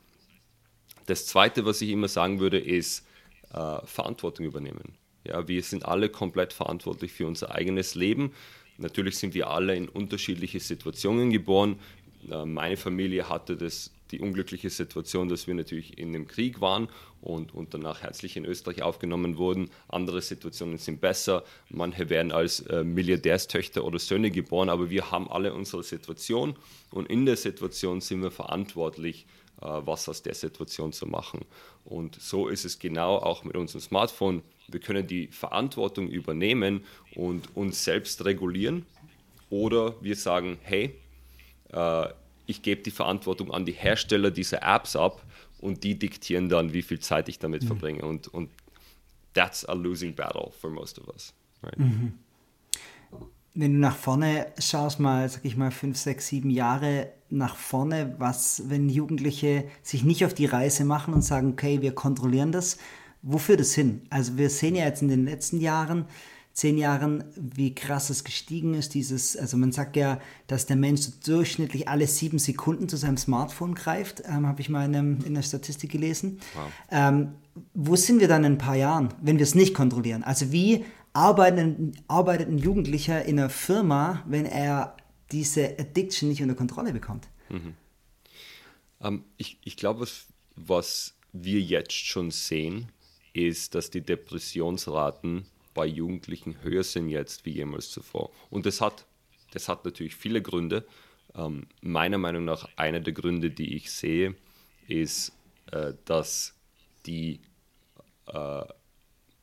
Speaker 3: das Zweite, was ich immer sagen würde, ist äh, Verantwortung übernehmen. Ja, wir sind alle komplett verantwortlich für unser eigenes Leben. Natürlich sind wir alle in unterschiedliche Situationen geboren. Äh, meine Familie hatte das, die unglückliche Situation, dass wir natürlich in dem Krieg waren und, und danach herzlich in Österreich aufgenommen wurden. Andere Situationen sind besser. Manche werden als äh, Milliardärstöchter oder Söhne geboren, aber wir haben alle unsere Situation und in der Situation sind wir verantwortlich äh, was aus der Situation zu machen. Und so ist es genau auch mit unserem Smartphone. Wir können die Verantwortung übernehmen und uns selbst regulieren. Oder wir sagen, hey, äh, ich gebe die Verantwortung an die Hersteller dieser Apps ab und die diktieren dann, wie viel Zeit ich damit mhm. verbringe. Und, und that's a losing battle for most of us. Right? Mhm
Speaker 2: wenn du nach vorne schaust, mal, sag ich mal, fünf, sechs, sieben Jahre nach vorne, was, wenn Jugendliche sich nicht auf die Reise machen und sagen, okay, wir kontrollieren das, wo führt es hin? Also wir sehen ja jetzt in den letzten Jahren, zehn Jahren, wie krass es gestiegen ist, dieses, also man sagt ja, dass der Mensch so durchschnittlich alle sieben Sekunden zu seinem Smartphone greift, ähm, habe ich mal in, einem, in der Statistik gelesen. Wow. Ähm, wo sind wir dann in ein paar Jahren, wenn wir es nicht kontrollieren? Also wie arbeitet, arbeitet ein Jugendlicher in einer Firma, wenn er diese Addiction nicht unter Kontrolle bekommt? Mhm.
Speaker 3: Ähm, ich ich glaube, was, was wir jetzt schon sehen, ist, dass die Depressionsraten bei Jugendlichen höher sind jetzt wie jemals zuvor. Und das hat, das hat natürlich viele Gründe. Ähm, meiner Meinung nach einer der Gründe, die ich sehe, ist, äh, dass die äh,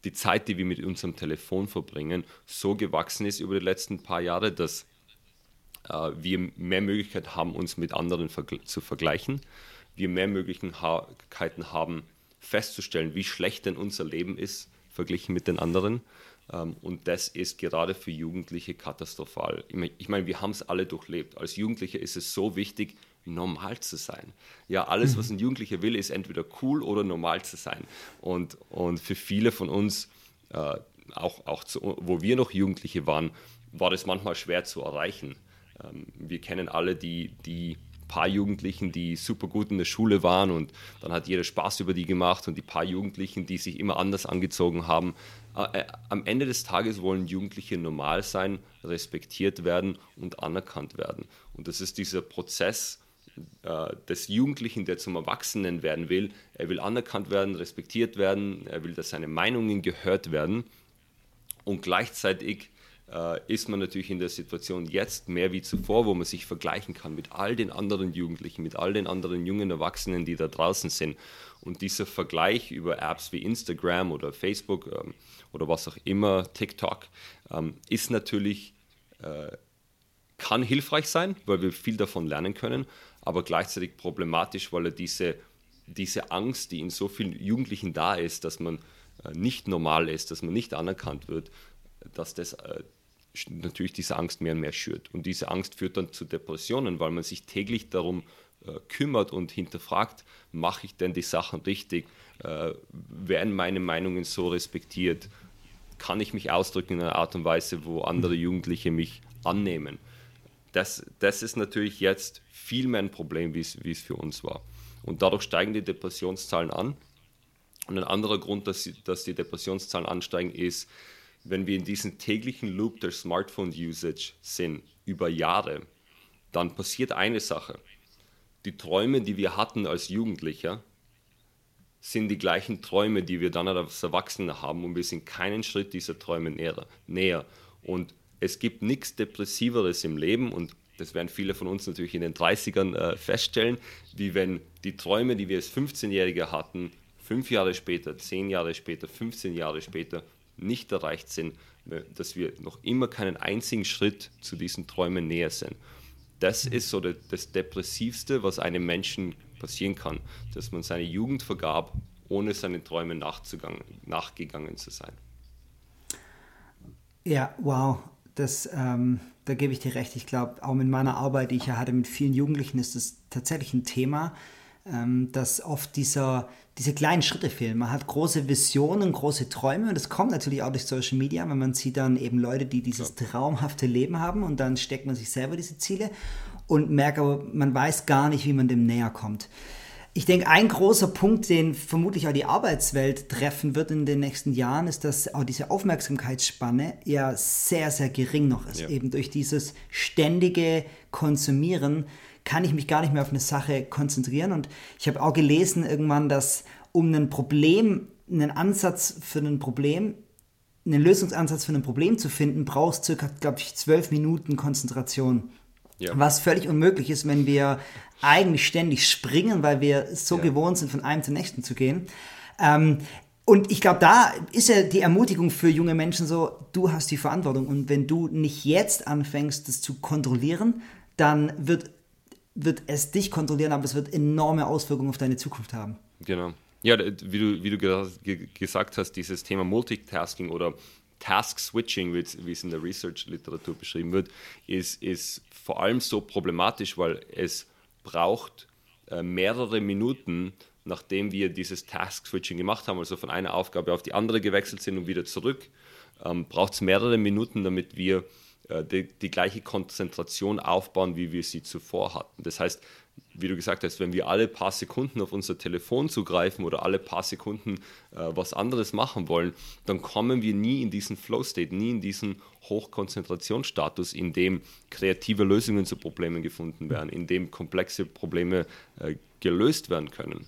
Speaker 3: die Zeit, die wir mit unserem Telefon verbringen, so gewachsen ist über die letzten paar Jahre, dass äh, wir mehr Möglichkeiten haben, uns mit anderen vergl zu vergleichen. Wir mehr Möglichkeiten haben, festzustellen, wie schlecht denn unser Leben ist, verglichen mit den anderen. Ähm, und das ist gerade für Jugendliche katastrophal. Ich meine, wir haben es alle durchlebt. Als Jugendliche ist es so wichtig, normal zu sein. Ja, alles, was mhm. ein Jugendlicher will, ist entweder cool oder normal zu sein. Und, und für viele von uns, äh, auch, auch zu, wo wir noch Jugendliche waren, war das manchmal schwer zu erreichen. Ähm, wir kennen alle die, die paar Jugendlichen, die super gut in der Schule waren und dann hat jeder Spaß über die gemacht und die paar Jugendlichen, die sich immer anders angezogen haben. Äh, äh am Ende des Tages wollen Jugendliche normal sein, respektiert werden und anerkannt werden. Und das ist dieser Prozess, äh, des Jugendlichen, der zum Erwachsenen werden will. Er will anerkannt werden, respektiert werden, er will, dass seine Meinungen gehört werden. Und gleichzeitig ist man natürlich in der Situation jetzt mehr wie zuvor, wo man sich vergleichen kann mit all den anderen Jugendlichen, mit all den anderen jungen Erwachsenen, die da draußen sind. Und dieser Vergleich über Apps wie Instagram oder Facebook ähm, oder was auch immer, TikTok, ähm, ist natürlich, äh, kann hilfreich sein, weil wir viel davon lernen können, aber gleichzeitig problematisch, weil er diese, diese Angst, die in so vielen Jugendlichen da ist, dass man äh, nicht normal ist, dass man nicht anerkannt wird, dass das äh, natürlich diese Angst mehr und mehr schürt. Und diese Angst führt dann zu Depressionen, weil man sich täglich darum äh, kümmert und hinterfragt, mache ich denn die Sachen richtig? Äh, werden meine Meinungen so respektiert? Kann ich mich ausdrücken in einer Art und Weise, wo andere Jugendliche mich annehmen? Das, das ist natürlich jetzt viel mehr ein Problem, wie es, wie es für uns war. Und dadurch steigen die Depressionszahlen an. Und ein anderer Grund, dass, dass die Depressionszahlen ansteigen, ist, wenn wir in diesem täglichen Loop der Smartphone-Usage sind, über Jahre, dann passiert eine Sache. Die Träume, die wir hatten als Jugendlicher, sind die gleichen Träume, die wir dann als Erwachsene haben und wir sind keinen Schritt dieser Träume näher. näher. Und es gibt nichts Depressiveres im Leben und das werden viele von uns natürlich in den 30ern äh, feststellen, wie wenn die Träume, die wir als 15-Jährige hatten, fünf Jahre später, zehn Jahre später, 15 Jahre später nicht erreicht sind, dass wir noch immer keinen einzigen Schritt zu diesen Träumen näher sind. Das ist so das Depressivste, was einem Menschen passieren kann, dass man seine Jugend vergab ohne seinen Träumen nachgegangen zu sein.
Speaker 2: Ja, wow. Das, ähm, da gebe ich dir recht. Ich glaube, auch mit meiner Arbeit, die ich ja hatte mit vielen Jugendlichen, ist das tatsächlich ein Thema, dass oft dieser, diese kleinen Schritte fehlen. Man hat große Visionen, große Träume und das kommt natürlich auch durch Social Media, wenn man sieht dann eben Leute, die dieses traumhafte Leben haben und dann steckt man sich selber diese Ziele und merkt aber, man weiß gar nicht, wie man dem näher kommt. Ich denke, ein großer Punkt, den vermutlich auch die Arbeitswelt treffen wird in den nächsten Jahren, ist, dass auch diese Aufmerksamkeitsspanne ja sehr, sehr gering noch ist. Ja. Eben durch dieses ständige Konsumieren kann ich mich gar nicht mehr auf eine Sache konzentrieren. Und ich habe auch gelesen irgendwann, dass um ein Problem, einen Ansatz für ein Problem, einen Lösungsansatz für ein Problem zu finden, brauchst du circa, glaube ich, zwölf Minuten Konzentration. Ja. Was völlig unmöglich ist, wenn wir eigentlich ständig springen, weil wir so ja. gewohnt sind, von einem zum nächsten zu gehen. Ähm, und ich glaube, da ist ja die Ermutigung für junge Menschen so, du hast die Verantwortung. Und wenn du nicht jetzt anfängst, das zu kontrollieren, dann wird, wird es dich kontrollieren, aber es wird enorme Auswirkungen auf deine Zukunft haben.
Speaker 3: Genau. Ja, wie du, wie du gesagt hast, dieses Thema Multitasking oder Task Switching, wie es in der Research-Literatur beschrieben wird, ist, ist vor allem so problematisch, weil es braucht äh, mehrere Minuten, nachdem wir dieses Task Switching gemacht haben, also von einer Aufgabe auf die andere gewechselt sind und wieder zurück, ähm, braucht es mehrere Minuten, damit wir die, die gleiche Konzentration aufbauen, wie wir sie zuvor hatten. Das heißt, wie du gesagt hast, wenn wir alle paar Sekunden auf unser Telefon zugreifen oder alle paar Sekunden äh, was anderes machen wollen, dann kommen wir nie in diesen Flow-State, nie in diesen Hochkonzentrationsstatus, in dem kreative Lösungen zu Problemen gefunden werden, in dem komplexe Probleme äh, gelöst werden können.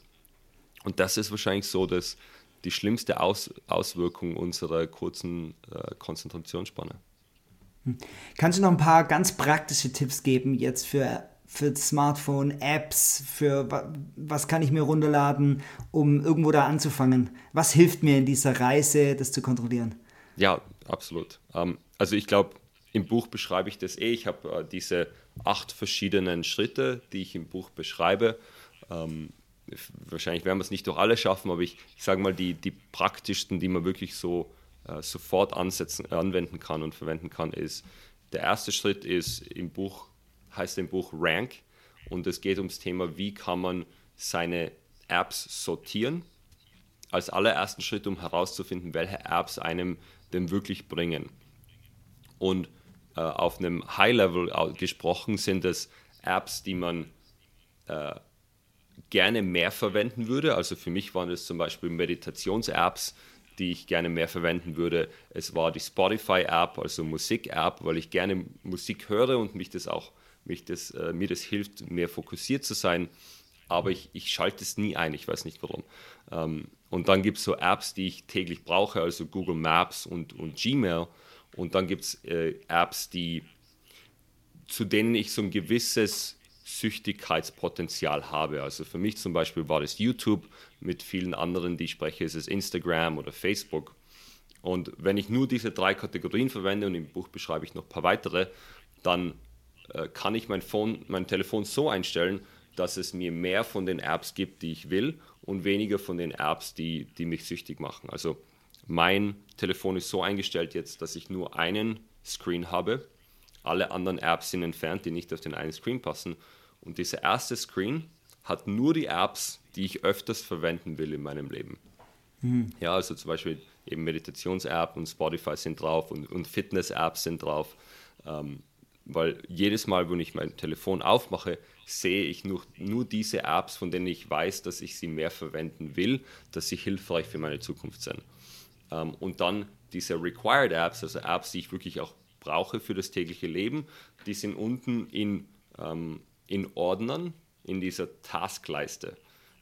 Speaker 3: Und das ist wahrscheinlich so, dass die schlimmste Aus Auswirkung unserer kurzen äh, Konzentrationsspanne.
Speaker 2: Hm. Kannst du noch ein paar ganz praktische Tipps geben jetzt für für Smartphone, Apps, für was kann ich mir runterladen, um irgendwo da anzufangen? Was hilft mir in dieser Reise, das zu kontrollieren?
Speaker 3: Ja, absolut. Ähm, also ich glaube, im Buch beschreibe ich das eh. Ich habe äh, diese acht verschiedenen Schritte, die ich im Buch beschreibe. Ähm, wahrscheinlich werden wir es nicht durch alle schaffen, aber ich, ich sage mal, die, die praktischsten, die man wirklich so äh, sofort ansetzen, anwenden kann und verwenden kann, ist, der erste Schritt ist im Buch heißt im Buch Rank und es geht ums Thema, wie kann man seine Apps sortieren. Als allerersten Schritt, um herauszufinden, welche Apps einem denn wirklich bringen. Und äh, auf einem High-Level gesprochen sind es Apps, die man äh, gerne mehr verwenden würde. Also für mich waren es zum Beispiel Meditations-Apps, die ich gerne mehr verwenden würde. Es war die Spotify-App, also Musik-App, weil ich gerne Musik höre und mich das auch mich das, äh, mir das hilft, mehr fokussiert zu sein. Aber ich, ich schalte es nie ein, ich weiß nicht warum. Ähm, und dann gibt es so Apps, die ich täglich brauche, also Google Maps und, und Gmail. Und dann gibt es äh, Apps, die, zu denen ich so ein gewisses Süchtigkeitspotenzial habe. Also für mich zum Beispiel war das YouTube, mit vielen anderen, die ich spreche, ist es Instagram oder Facebook. Und wenn ich nur diese drei Kategorien verwende und im Buch beschreibe ich noch ein paar weitere, dann äh, kann ich mein, Phone, mein Telefon so einstellen, dass es mir mehr von den Apps gibt, die ich will und weniger von den Apps, die, die mich süchtig machen. Also mein Telefon ist so eingestellt jetzt, dass ich nur einen Screen habe. Alle anderen Apps sind entfernt, die nicht auf den einen Screen passen. Und dieser erste Screen hat nur die Apps, die ich öfters verwenden will in meinem Leben. Mhm. Ja, also zum Beispiel eben Meditations-App und Spotify sind drauf und, und Fitness-Apps sind drauf. Ähm, weil jedes Mal, wenn ich mein Telefon aufmache, sehe ich nur, nur diese Apps, von denen ich weiß, dass ich sie mehr verwenden will, dass sie hilfreich für meine Zukunft sind. Ähm, und dann diese Required Apps, also Apps, die ich wirklich auch brauche für das tägliche Leben, die sind unten in, ähm, in Ordnern in dieser Taskleiste.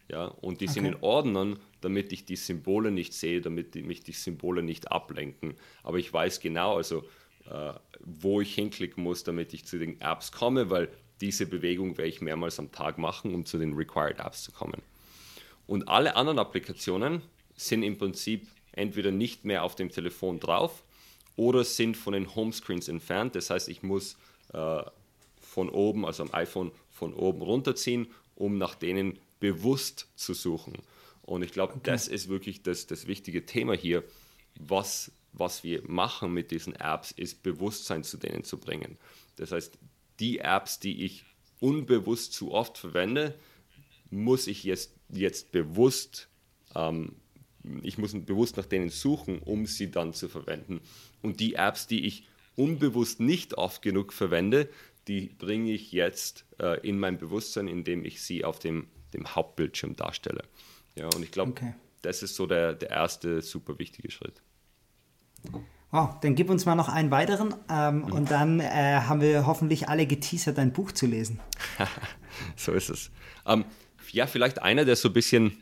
Speaker 3: Ja, und die okay. sind in Ordnern, damit ich die Symbole nicht sehe, damit die, mich die Symbole nicht ablenken. Aber ich weiß genau, also äh, wo ich hinklicken muss, damit ich zu den Apps komme, weil diese Bewegung werde ich mehrmals am Tag machen, um zu den Required Apps zu kommen. Und alle anderen Applikationen sind im Prinzip entweder nicht mehr auf dem Telefon drauf oder sind von den Homescreens entfernt. Das heißt, ich muss äh, von oben, also am iPhone, von oben runterziehen, um nach denen bewusst zu suchen. Und ich glaube, okay. das ist wirklich das, das wichtige Thema hier. Was, was wir machen mit diesen Apps, ist Bewusstsein zu denen zu bringen. Das heißt, die Apps, die ich unbewusst zu oft verwende, muss ich jetzt, jetzt bewusst, ähm, ich muss bewusst nach denen suchen, um sie dann zu verwenden. Und die Apps, die ich unbewusst nicht oft genug verwende, die bringe ich jetzt äh, in mein Bewusstsein, indem ich sie auf dem, dem Hauptbildschirm darstelle. Ja, und ich glaube, okay. das ist so der, der erste super wichtige Schritt.
Speaker 2: Wow, dann gib uns mal noch einen weiteren ähm, mhm. und dann äh, haben wir hoffentlich alle geteasert, dein Buch zu lesen. <laughs>
Speaker 3: so ist es. Ähm, ja, vielleicht einer, der so ein bisschen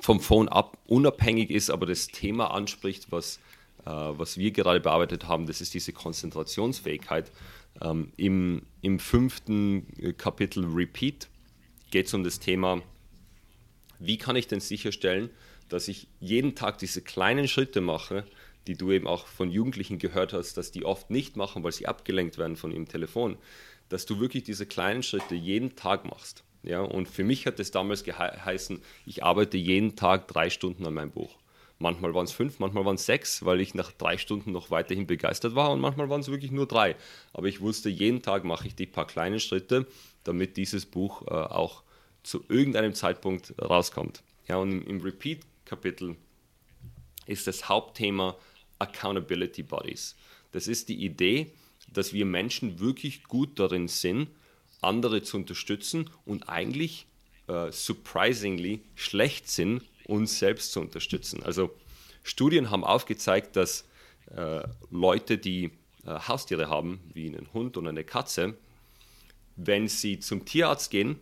Speaker 3: vom Phone ab unabhängig ist, aber das Thema anspricht, was, äh, was wir gerade bearbeitet haben, das ist diese Konzentrationsfähigkeit. Ähm, im, Im fünften Kapitel Repeat geht es um das Thema, wie kann ich denn sicherstellen, dass ich jeden Tag diese kleinen Schritte mache, die du eben auch von Jugendlichen gehört hast, dass die oft nicht machen, weil sie abgelenkt werden von ihrem Telefon, dass du wirklich diese kleinen Schritte jeden Tag machst. Ja, und für mich hat es damals geheißen, ich arbeite jeden Tag drei Stunden an meinem Buch. Manchmal waren es fünf, manchmal waren es sechs, weil ich nach drei Stunden noch weiterhin begeistert war und manchmal waren es wirklich nur drei. Aber ich wusste, jeden Tag mache ich die paar kleinen Schritte, damit dieses Buch äh, auch zu irgendeinem Zeitpunkt rauskommt. Ja, und im, im Repeat-Kapitel ist das Hauptthema Accountability Bodies. Das ist die Idee, dass wir Menschen wirklich gut darin sind, andere zu unterstützen und eigentlich äh, surprisingly schlecht sind, uns selbst zu unterstützen. Also Studien haben aufgezeigt, dass äh, Leute, die äh, Haustiere haben, wie einen Hund oder eine Katze, wenn sie zum Tierarzt gehen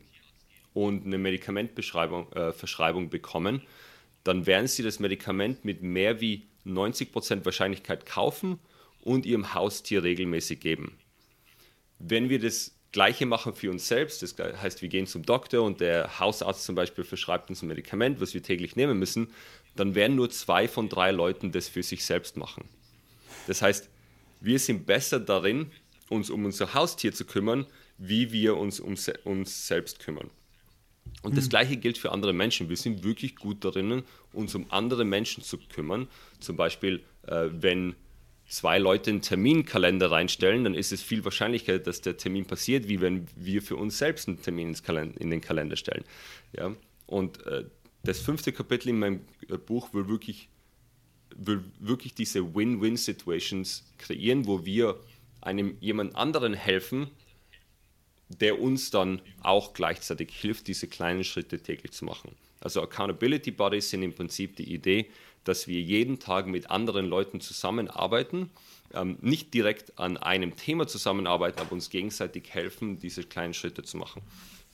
Speaker 3: und eine Medikamentverschreibung äh, bekommen, dann werden sie das Medikament mit mehr wie 90% Wahrscheinlichkeit kaufen und ihrem Haustier regelmäßig geben. Wenn wir das Gleiche machen für uns selbst. Das heißt, wir gehen zum Doktor und der Hausarzt zum Beispiel verschreibt uns ein Medikament, was wir täglich nehmen müssen. Dann werden nur zwei von drei Leuten das für sich selbst machen. Das heißt, wir sind besser darin, uns um unser Haustier zu kümmern, wie wir uns um uns selbst kümmern. Und mhm. das Gleiche gilt für andere Menschen. Wir sind wirklich gut darin, uns um andere Menschen zu kümmern. Zum Beispiel, äh, wenn zwei Leute einen Terminkalender reinstellen, dann ist es viel wahrscheinlicher, dass der Termin passiert, wie wenn wir für uns selbst einen Termin in den Kalender stellen. Ja? Und äh, das fünfte Kapitel in meinem äh, Buch will wirklich, will wirklich diese Win-Win-Situations kreieren, wo wir einem jemand anderen helfen, der uns dann auch gleichzeitig hilft, diese kleinen Schritte täglich zu machen. Also Accountability Bodies sind im Prinzip die Idee, dass wir jeden Tag mit anderen Leuten zusammenarbeiten, ähm, nicht direkt an einem Thema zusammenarbeiten, aber uns gegenseitig helfen, diese kleinen Schritte zu machen.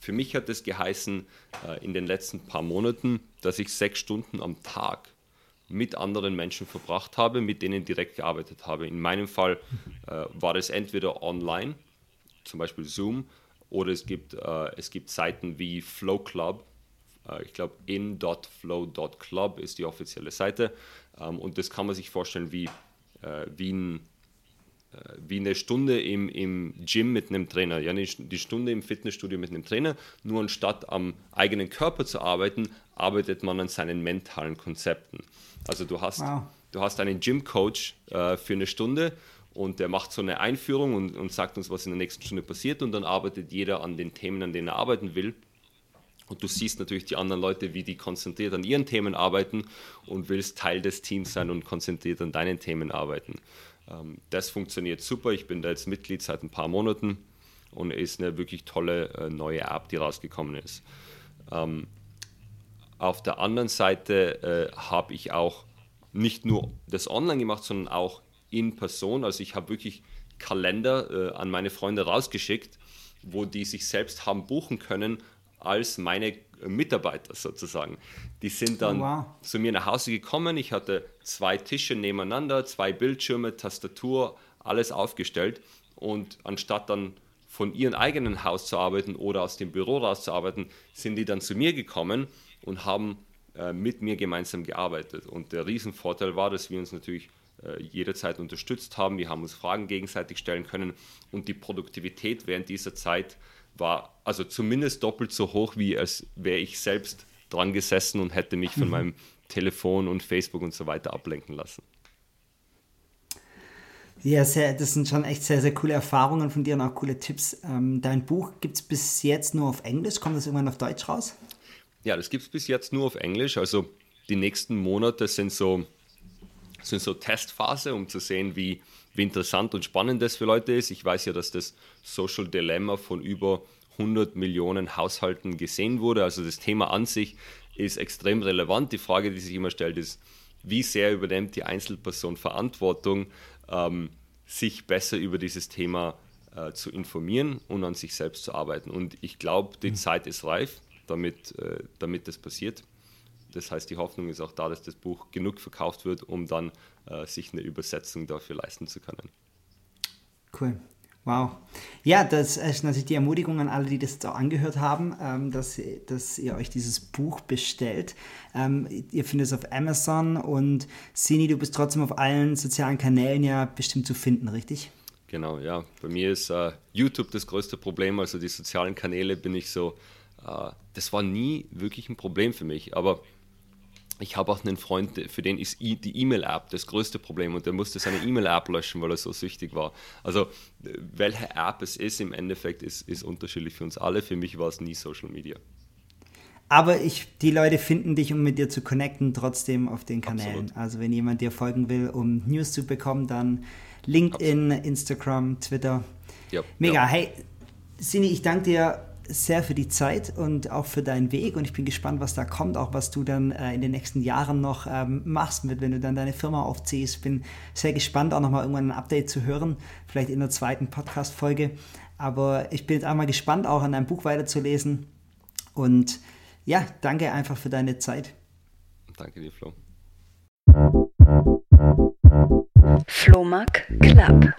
Speaker 3: Für mich hat es geheißen äh, in den letzten paar Monaten, dass ich sechs Stunden am Tag mit anderen Menschen verbracht habe, mit denen direkt gearbeitet habe. In meinem Fall äh, war es entweder online, zum Beispiel Zoom, oder es gibt, äh, es gibt Seiten wie Flow Club, äh, ich glaube, in.flow.club ist die offizielle Seite. Ähm, und das kann man sich vorstellen wie, äh, wie, ein, äh, wie eine Stunde im, im Gym mit einem Trainer. Ja, die Stunde im Fitnessstudio mit einem Trainer. Nur anstatt am eigenen Körper zu arbeiten, arbeitet man an seinen mentalen Konzepten. Also du hast, wow. du hast einen Gym-Coach äh, für eine Stunde und der macht so eine Einführung und, und sagt uns, was in der nächsten Stunde passiert und dann arbeitet jeder an den Themen, an denen er arbeiten will. Und du siehst natürlich die anderen Leute, wie die konzentriert an ihren Themen arbeiten und willst Teil des Teams sein und konzentriert an deinen Themen arbeiten. Ähm, das funktioniert super. Ich bin da jetzt Mitglied seit ein paar Monaten und ist eine wirklich tolle äh, neue App, die rausgekommen ist. Ähm, auf der anderen Seite äh, habe ich auch nicht nur das online gemacht, sondern auch in Person. Also ich habe wirklich Kalender äh, an meine Freunde rausgeschickt, wo die sich selbst haben buchen können als meine Mitarbeiter sozusagen. Die sind dann oh, wow. zu mir nach Hause gekommen. Ich hatte zwei Tische nebeneinander, zwei Bildschirme, Tastatur, alles aufgestellt. Und anstatt dann von ihrem eigenen Haus zu arbeiten oder aus dem Büro rauszuarbeiten, sind die dann zu mir gekommen und haben äh, mit mir gemeinsam gearbeitet. Und der Riesenvorteil war, dass wir uns natürlich äh, jederzeit unterstützt haben. Wir haben uns Fragen gegenseitig stellen können und die Produktivität während dieser Zeit war also zumindest doppelt so hoch, wie als wäre ich selbst dran gesessen und hätte mich von mhm. meinem Telefon und Facebook und so weiter ablenken lassen.
Speaker 2: Ja, sehr, das sind schon echt sehr, sehr coole Erfahrungen von dir und auch coole Tipps. Ähm, dein Buch gibt es bis jetzt nur auf Englisch. Kommt das irgendwann auf Deutsch raus?
Speaker 3: Ja, das gibt es bis jetzt nur auf Englisch. Also die nächsten Monate sind so, sind so Testphase, um zu sehen, wie, wie interessant und spannend das für Leute ist. Ich weiß ja, dass das Social Dilemma von über 100 Millionen Haushalten gesehen wurde. Also das Thema an sich ist extrem relevant. Die Frage, die sich immer stellt, ist, wie sehr übernimmt die Einzelperson Verantwortung, ähm, sich besser über dieses Thema äh, zu informieren und an sich selbst zu arbeiten. Und ich glaube, die mhm. Zeit ist reif, damit, äh, damit das passiert. Das heißt, die Hoffnung ist auch da, dass das Buch genug verkauft wird, um dann äh, sich eine Übersetzung dafür leisten zu können.
Speaker 2: Cool. Wow. Ja, das ist natürlich die Ermutigung an alle, die das jetzt auch angehört haben, ähm, dass, dass ihr euch dieses Buch bestellt. Ähm, ihr findet es auf Amazon und Sini, du bist trotzdem auf allen sozialen Kanälen ja bestimmt zu finden, richtig?
Speaker 3: Genau, ja. Bei mir ist äh, YouTube das größte Problem. Also die sozialen Kanäle bin ich so, äh, das war nie wirklich ein Problem für mich. Aber ich habe auch einen Freund, für den ist die E-Mail-App das größte Problem und der musste seine E-Mail-App löschen, weil er so süchtig war. Also welche App es ist im Endeffekt, ist, ist unterschiedlich für uns alle. Für mich war es nie Social Media.
Speaker 2: Aber ich, die Leute finden dich, um mit dir zu connecten, trotzdem auf den Kanälen. Absolut. Also wenn jemand dir folgen will, um News zu bekommen, dann LinkedIn, Absolut. Instagram, Twitter. Ja, Mega. Ja. Hey, Sini, ich danke dir sehr für die Zeit und auch für deinen Weg und ich bin gespannt, was da kommt, auch was du dann äh, in den nächsten Jahren noch ähm, machst, mit, wenn du dann deine Firma aufziehst. Bin sehr gespannt, auch nochmal irgendwann ein Update zu hören, vielleicht in der zweiten Podcast-Folge. Aber ich bin jetzt einmal gespannt, auch an deinem Buch weiterzulesen und ja, danke einfach für deine Zeit.
Speaker 3: Danke dir, Flo.
Speaker 1: Flohmark Club.